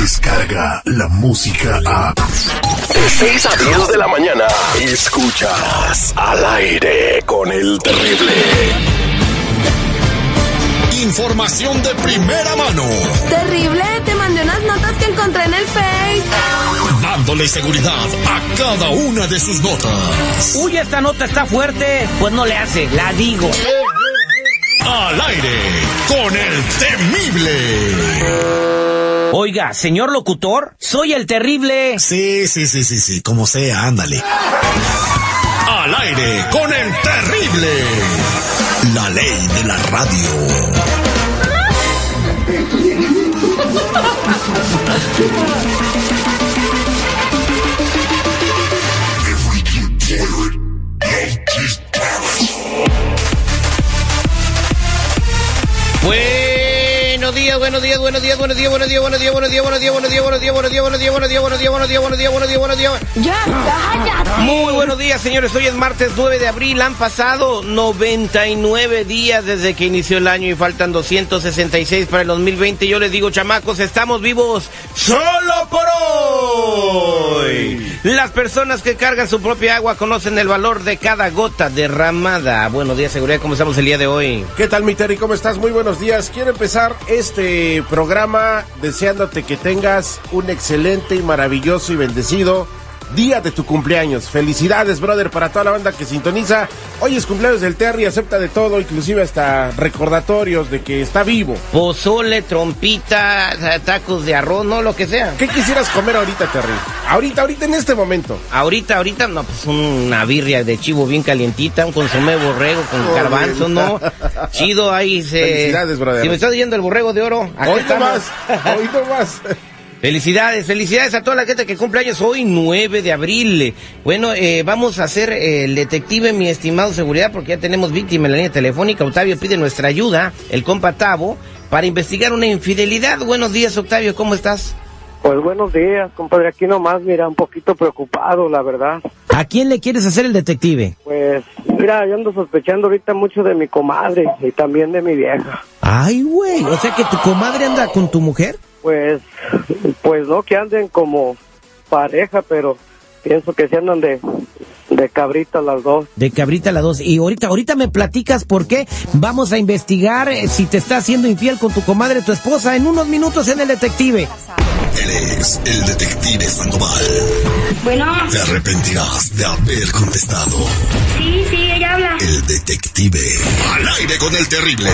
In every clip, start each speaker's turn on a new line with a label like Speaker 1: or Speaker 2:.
Speaker 1: Descarga la música a. De 6 a 10 de la mañana. Escuchas al aire con el terrible. Información de primera mano.
Speaker 2: Terrible, te mandé unas notas que encontré en el Face.
Speaker 1: Dándole seguridad a cada una de sus notas.
Speaker 3: Uy, esta nota está fuerte. Pues no le hace, la digo.
Speaker 1: Al aire con el temible.
Speaker 3: Oiga, señor locutor, soy el terrible.
Speaker 4: Sí, sí, sí, sí, sí, como sea, ándale.
Speaker 1: Al aire con el terrible.
Speaker 4: La ley de la radio.
Speaker 3: Buenos días, buenos días, buenos días, buenos días, buenos días, buenos días, buenos días, buenos días, buenos días, buenos días, buenos días, buenos días, buenos días, buenos días, buenos días, buenos días, buenos días, buenos días, buenos días.
Speaker 2: Ya, cállate.
Speaker 3: Muy buenos días, señores. Hoy es martes 9 de abril. Han pasado 99 días desde que inició el año y faltan 266 para el 2020. Yo les digo, chamacos, estamos vivos solo por hoy. Las personas que cargan su propia agua conocen el valor de cada gota derramada. Buenos días, seguridad. ¿Cómo estamos el día de hoy?
Speaker 5: ¿Qué tal, mi Terry? ¿Cómo estás? Muy buenos días. Quiero empezar este programa deseándote que tengas un excelente y maravilloso y bendecido día de tu cumpleaños. Felicidades, brother, para toda la banda que sintoniza. Hoy es cumpleaños del Terry, acepta de todo, inclusive hasta recordatorios de que está vivo.
Speaker 3: Pozole, trompita, tacos de arroz, no, lo que sea.
Speaker 5: ¿Qué quisieras comer ahorita, Terry? Ahorita, ahorita, en este momento.
Speaker 3: Ahorita, ahorita, no, pues una birria de chivo bien calientita, un consomé borrego con
Speaker 5: Oh,
Speaker 3: garbanzo, ¿no? Chido, ahí se...
Speaker 5: Felicidades, brother.
Speaker 3: Si me estás oyendo el borrego de oro, acá
Speaker 5: Hoy no
Speaker 3: estamos.
Speaker 5: más, hoy no más.
Speaker 3: Felicidades, felicidades a toda la gente que cumple años hoy, 9 de abril. Bueno, eh, vamos a hacer eh, el detective, mi estimado seguridad, porque ya tenemos víctima en la línea telefónica. Octavio pide nuestra ayuda, el compa Tavo, para investigar una infidelidad. Buenos días, Octavio, ¿cómo estás?
Speaker 6: Pues buenos días, compadre. Aquí nomás, mira, un poquito preocupado, la verdad.
Speaker 3: ¿A quién le quieres hacer el detective?
Speaker 6: Pues, mira, yo ando sospechando ahorita mucho de mi comadre y también de mi vieja.
Speaker 3: Ay, güey, o sea que tu comadre anda con tu mujer.
Speaker 6: Pues, pues no que anden como pareja, pero pienso que se andan de, de cabrita las dos.
Speaker 3: De cabrita la dos. Y ahorita, ahorita me platicas por qué. Vamos a investigar eh, si te está haciendo infiel con tu comadre, tu esposa, en unos minutos en el detective.
Speaker 4: Él es el detective Sandoval.
Speaker 7: Bueno,
Speaker 4: Te arrepentirás de haber contestado.
Speaker 7: sí.
Speaker 4: El detective.
Speaker 1: Al aire con el terrible.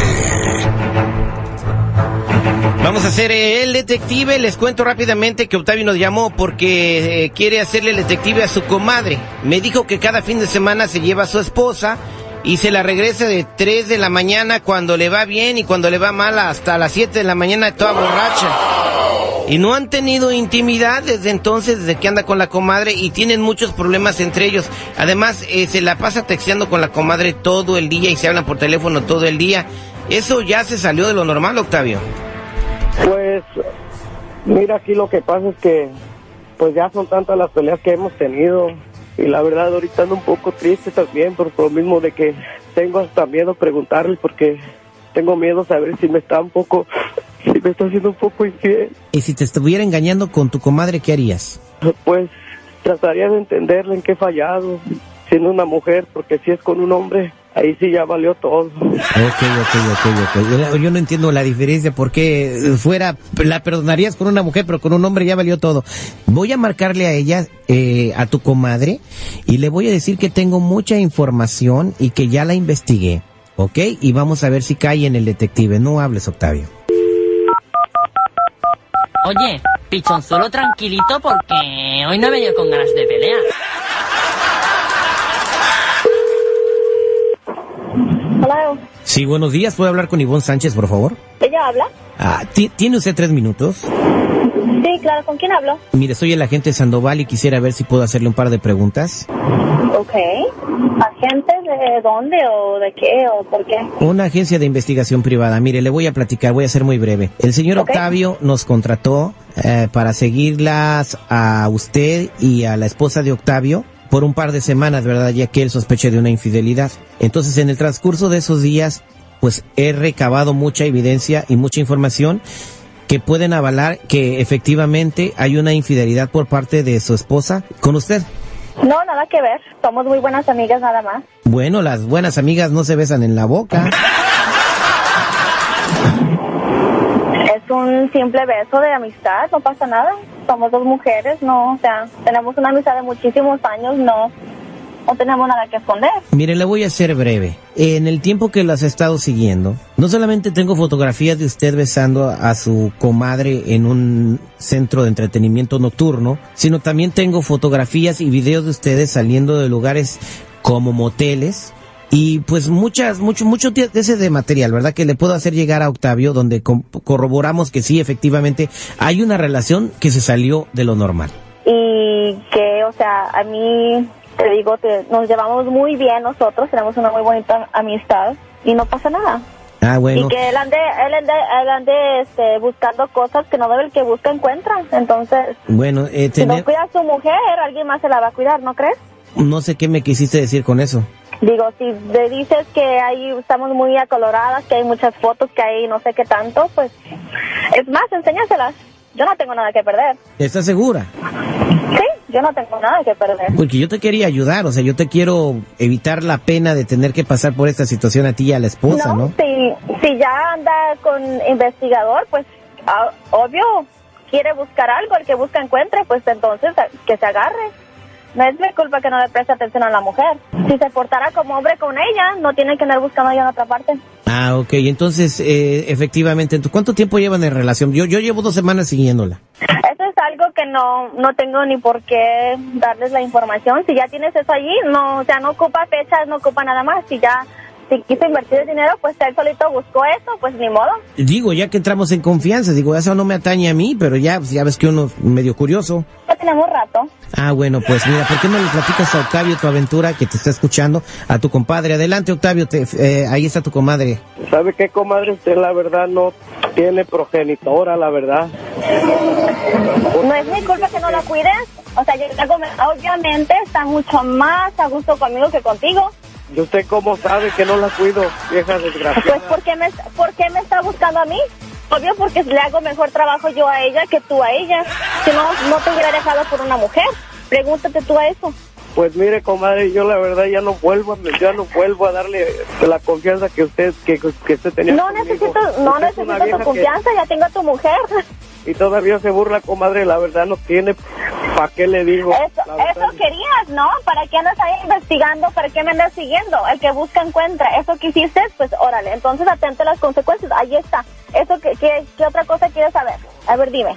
Speaker 3: Vamos a hacer eh, el detective. Les cuento rápidamente que Octavio nos llamó porque eh, quiere hacerle el detective a su comadre. Me dijo que cada fin de semana se lleva a su esposa y se la regresa de 3 de la mañana cuando le va bien y cuando le va mal hasta las 7 de la mañana toda borracha. Y no han tenido intimidad desde entonces, desde que anda con la comadre, y tienen muchos problemas entre ellos. Además, eh, se la pasa texteando con la comadre todo el día y se hablan por teléfono todo el día. Eso ya se salió de lo normal, Octavio.
Speaker 6: Pues, mira, aquí lo que pasa es que, pues ya son tantas las peleas que hemos tenido. Y la verdad, ahorita ando un poco triste también por lo mismo de que tengo hasta miedo preguntarle porque tengo miedo saber si me está un poco, si me está haciendo un poco infiel.
Speaker 3: Y si te estuviera engañando con tu comadre, ¿qué harías?
Speaker 6: Pues trataría de entenderle en qué he fallado, siendo una mujer, porque si es con un hombre, ahí sí ya valió todo.
Speaker 3: Ok, ok, ok, ok. Yo, yo no entiendo la diferencia, porque fuera, la perdonarías con una mujer, pero con un hombre ya valió todo. Voy a marcarle a ella, eh, a tu comadre, y le voy a decir que tengo mucha información y que ya la investigué. ¿Ok? Y vamos a ver si cae en el detective. No hables, Octavio.
Speaker 8: Oye, pichón, solo tranquilito porque hoy no he venido con ganas de pelear.
Speaker 7: Hola,
Speaker 3: Sí, buenos días. ¿Puedo hablar con Ivonne Sánchez, por favor?
Speaker 7: ¿ella habla?
Speaker 3: Ah, ¿ti- ¿Tiene usted tres minutos?
Speaker 7: Claro, ¿con quién hablo?
Speaker 3: Mire, soy el agente Sandoval y quisiera ver si puedo hacerle un par de preguntas.
Speaker 7: Ok. ¿Agente de dónde o de qué o por qué?
Speaker 3: Una agencia de investigación privada. Mire, le voy a platicar, voy a ser muy breve. El señor. Octavio nos contrató eh, para seguirlas a usted y a la esposa de Octavio por un par de semanas, ¿verdad? Ya que él sospecha de una infidelidad. Entonces, en el transcurso de esos días, pues he recabado mucha evidencia y mucha información que pueden avalar que efectivamente hay una infidelidad por parte de su esposa con usted.
Speaker 7: No, nada que ver. Somos muy buenas amigas nada más.
Speaker 3: Bueno, las buenas amigas no se besan en la boca.
Speaker 7: Es un simple beso de amistad, no pasa nada. Somos dos mujeres, no, o sea, tenemos una amistad de muchísimos años, no, no tenemos nada que esconder.
Speaker 3: Mire, le voy a ser breve. En el tiempo que las he estado siguiendo, no solamente tengo fotografías de usted besando a su comadre en un centro de entretenimiento nocturno, sino también tengo fotografías y videos de ustedes saliendo de lugares como moteles, y pues muchas, mucho, mucho de ese de material, ¿verdad? Que le puedo hacer llegar a Octavio, donde co- corroboramos que sí, efectivamente, hay una relación que se salió de lo normal.
Speaker 7: Y que, o sea, a mí, te digo, te- nos llevamos muy bien nosotros, tenemos una muy bonita amistad y no pasa nada.
Speaker 3: Ah, bueno.
Speaker 7: Y que él ande, él ande, él ande este, buscando cosas que no debe, el que busca encuentra. Entonces,
Speaker 3: Bueno, eh,
Speaker 7: si no
Speaker 3: tener,
Speaker 7: cuida a su mujer, alguien más se la va a cuidar, ¿no crees?
Speaker 3: no sé qué me quisiste decir con eso.
Speaker 7: Digo, si le dices que ahí estamos muy acoloradas, que hay muchas fotos, que hay no sé qué tanto, pues es más, enséñaselas. Yo no tengo nada que perder.
Speaker 3: ¿Estás segura?
Speaker 7: Yo no tengo nada que perder.
Speaker 3: Porque yo te quería ayudar, o sea, yo te quiero evitar la pena de tener que pasar por esta situación a ti y a la esposa, ¿no?
Speaker 7: Si, si ya anda con investigador, pues ah, obvio, quiere buscar algo, el que busca encuentre, pues entonces que se agarre. No es mi culpa que no le preste atención a la mujer. Si se portara como hombre con ella, no tiene que andar buscando ella en otra parte.
Speaker 3: Ah, ok, entonces, eh, efectivamente, ¿tú ¿cuánto tiempo llevan en relación? Yo, yo llevo dos semanas siguiéndola.
Speaker 7: Eso es algo que no, no tengo ni por qué darles la información. Si ya tienes eso allí, no, o sea, no ocupa fechas, no ocupa nada más. Si ya, si quiso invertir el dinero, pues él solito buscó eso, pues ni modo.
Speaker 3: Digo, ya que entramos en confianza, digo, eso no me atañe a mí, pero ya, pues, ya ves que uno es medio curioso.
Speaker 7: Ya tenemos rato.
Speaker 3: Ah, bueno, pues mira, ¿por qué no le platicas a Octavio tu aventura que te está escuchando, a tu compadre? Adelante, Octavio, te- eh, ahí está tu comadre.
Speaker 6: ¿Sabe qué, comadre? Usted la verdad no tiene progenitora, la verdad.
Speaker 7: No es mi culpa que no la cuides. O sea, yo obviamente está mucho más a gusto conmigo que contigo.
Speaker 6: ¿Y usted cómo sabe que no la cuido, vieja
Speaker 7: Pues,
Speaker 6: desgraciada?
Speaker 7: ¿por qué me, por qué me está buscando a mí? Obvio, porque le hago mejor trabajo yo a ella que tú a ella. Si no, no te hubiera dejado por una mujer. Pregúntate tú a eso.
Speaker 6: Pues mire, comadre, yo la verdad ya no vuelvo, a- ya no vuelvo a darle la confianza que usted que, que usted tenía
Speaker 7: No
Speaker 6: conmigo.
Speaker 7: necesito, no
Speaker 6: Usted
Speaker 7: necesito tu confianza, ya tengo a tu mujer.
Speaker 6: y todavía se burla, comadre, la verdad no tiene para qué le digo.
Speaker 7: Eso, eso querías, ¿no? ¿Para qué andas ahí investigando? ¿Para qué me andas siguiendo? El que busca encuentra. Eso que hiciste, pues órale. Entonces atente a las consecuencias. Ahí está. Eso que, que- ¿Qué otra cosa quieres saber? A ver, dime.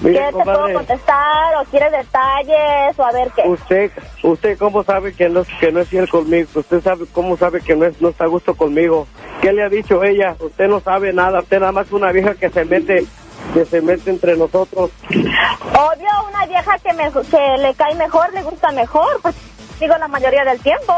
Speaker 6: Mire,
Speaker 7: ¿Qué te puedo contestar? ¿O quieres detalles? ¿O a ver qué?
Speaker 6: Usted, usted cómo sabe que no, que no es fiel conmigo, usted sabe cómo sabe que no, es, no está a gusto conmigo. ¿Qué le ha dicho ella? Usted no sabe nada, usted nada más una vieja que se mete, que se mete entre nosotros.
Speaker 7: Obvio, una vieja que, me, que le cae mejor, le gusta mejor. Pues digo la mayoría del tiempo.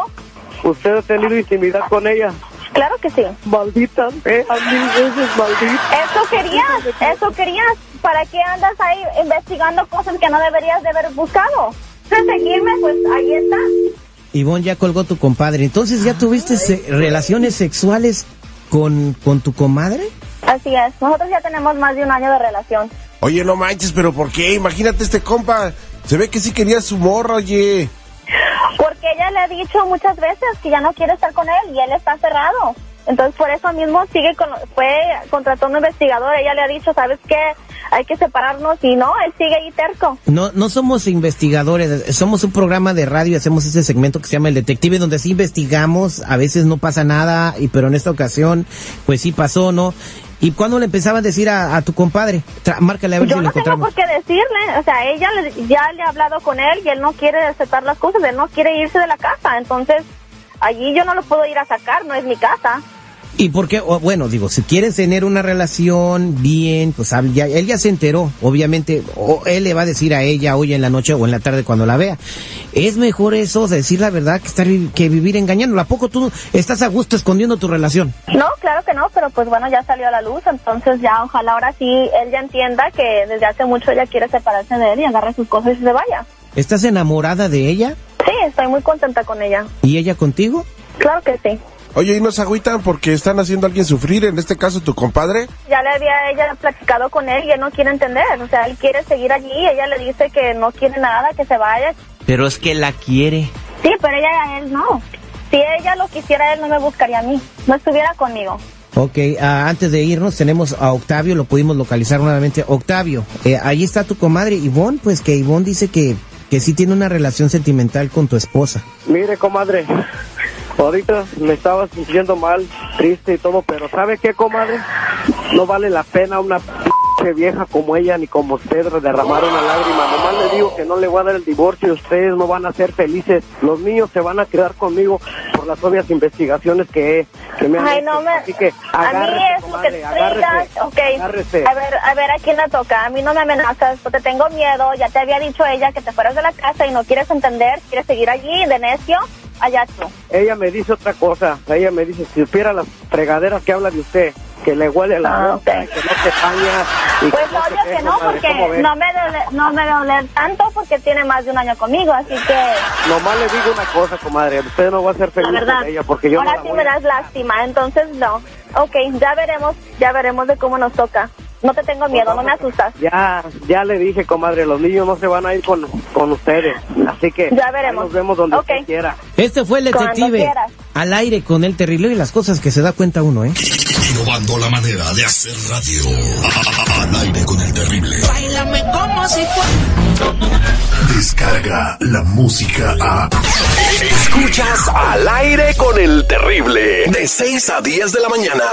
Speaker 6: ¿Usted ha tenido intimidad con ella?
Speaker 7: Claro que sí.
Speaker 6: Maldita sea, mil veces maldita.
Speaker 7: Eso querías, eso querías. ¿Para qué andas ahí investigando cosas que no deberías de haber buscado? Seguirme, pues ahí está.
Speaker 3: Ivonne ya colgó tu compadre. Entonces, ¿ya tuviste se- relaciones sexuales con, con tu comadre?
Speaker 7: Así es. Nosotros ya tenemos más de un año de relación.
Speaker 5: Oye, no manches, pero ¿por qué? Imagínate este compa. Se ve que sí quería su morra, oye.
Speaker 7: Ella le ha dicho muchas veces que ya no quiere estar con él y él está cerrado. Entonces, por eso mismo sigue con, fue, contrató un investigador. Ella le ha dicho, ¿sabes qué? Hay que separarnos y no, él sigue ahí terco.
Speaker 3: No, no somos investigadores, somos un programa de radio, hacemos ese segmento que se llama El Detective, donde sí investigamos, a veces no pasa nada, y pero en esta ocasión, pues sí pasó, ¿no? ¿Y cuándo le empezaba a decir a, a tu compadre? Tra- márcale a ver
Speaker 7: Yo
Speaker 3: si lo
Speaker 7: no tengo
Speaker 3: encontramos.
Speaker 7: por qué decirle, o sea, ella le- ya le ha hablado con él y él no quiere aceptar las cosas, él no quiere irse de la casa, entonces allí yo no lo puedo ir a sacar, no es mi casa.
Speaker 3: ¿Y por qué? O, bueno, digo, si quieres tener una relación bien, pues ya, él ya se enteró, obviamente, o él le va a decir a ella hoy en la noche o en la tarde cuando la vea. Es mejor eso, decir la verdad, que, estar, que vivir engañándola. ¿A poco tú estás a gusto escondiendo tu relación?
Speaker 7: No, claro que no, pero pues bueno, ya salió a la luz, entonces ya ojalá ahora sí él ya entienda que desde hace mucho ella quiere separarse de él y agarre sus cosas y se vaya.
Speaker 3: ¿Estás enamorada de ella?
Speaker 7: Sí, estoy muy contenta con ella.
Speaker 3: ¿Y ella contigo?
Speaker 7: Claro que sí.
Speaker 5: Oye, ¿y no se agüitan porque están haciendo a alguien sufrir? En este caso, tu compadre.
Speaker 7: Ya le había ella platicado con él y él no quiere entender. O sea, él quiere seguir allí. Ella le dice que no quiere nada, que se vaya.
Speaker 3: Pero es que la quiere.
Speaker 7: Sí, pero ella a él no. Si ella lo quisiera, él no me buscaría a mí. No estuviera conmigo.
Speaker 3: Ok, ah, antes de irnos tenemos a Octavio, lo pudimos localizar nuevamente. Octavio, eh, ahí está tu comadre Ivonne, pues que Ivonne dice que, que sí tiene una relación sentimental con tu esposa.
Speaker 6: Mire, comadre, ahorita me estaba sintiendo mal, triste y todo, pero ¿sabe qué, comadre? No vale la pena una p vieja como ella ni como usted derramar una lágrima. Nomás le digo que no le voy a dar el divorcio y ustedes no van a ser felices. Los niños se van a quedar conmigo por las obvias investigaciones que, que me han
Speaker 7: Ay,
Speaker 6: hecho.
Speaker 7: no me...
Speaker 6: Así que
Speaker 7: a mí es lo que
Speaker 6: comadre, agárrese,
Speaker 7: digas. Ok,
Speaker 6: agárrese.
Speaker 7: a ver, a ver, ¿a quién le toca? A mí no me amenazas, porque tengo miedo. Ya te había dicho ella que te fueras de la casa y no quieres entender, quieres seguir allí de necio. Allá tú.
Speaker 6: Ella me dice otra cosa. Ella me dice, si supiera las fregaderas que habla de usted, que le huele la
Speaker 7: Ah,
Speaker 6: boca, que no se baña. Y
Speaker 7: Pues
Speaker 6: que
Speaker 7: obvio que no,
Speaker 6: comadre, ¿cómo
Speaker 7: porque no me, debe, no me doler tanto porque tiene más de un año conmigo, así que
Speaker 6: Nomás le digo una cosa, comadre. Usted no va a ser feliz
Speaker 7: la verdad,
Speaker 6: con ella porque yo no
Speaker 7: ahora
Speaker 6: la
Speaker 7: sí
Speaker 6: voy
Speaker 7: me
Speaker 6: a-
Speaker 7: das lástima, entonces no. Ok, ya veremos, ya veremos de cómo nos toca. No te tengo miedo, no me asustas.
Speaker 6: Ya, ya le dije, comadre, los niños no se van a ir con, con ustedes. Así que
Speaker 7: Ya veremos.
Speaker 6: nos vemos donde usted quiera.
Speaker 3: Este fue el detective al aire con el terrible y las cosas que se da cuenta uno, ¿eh?
Speaker 4: Innovando la manera de hacer radio. Al aire con el terrible.
Speaker 1: Descarga la música a. Escuchas al aire con el terrible. De 6 a 10 de la mañana.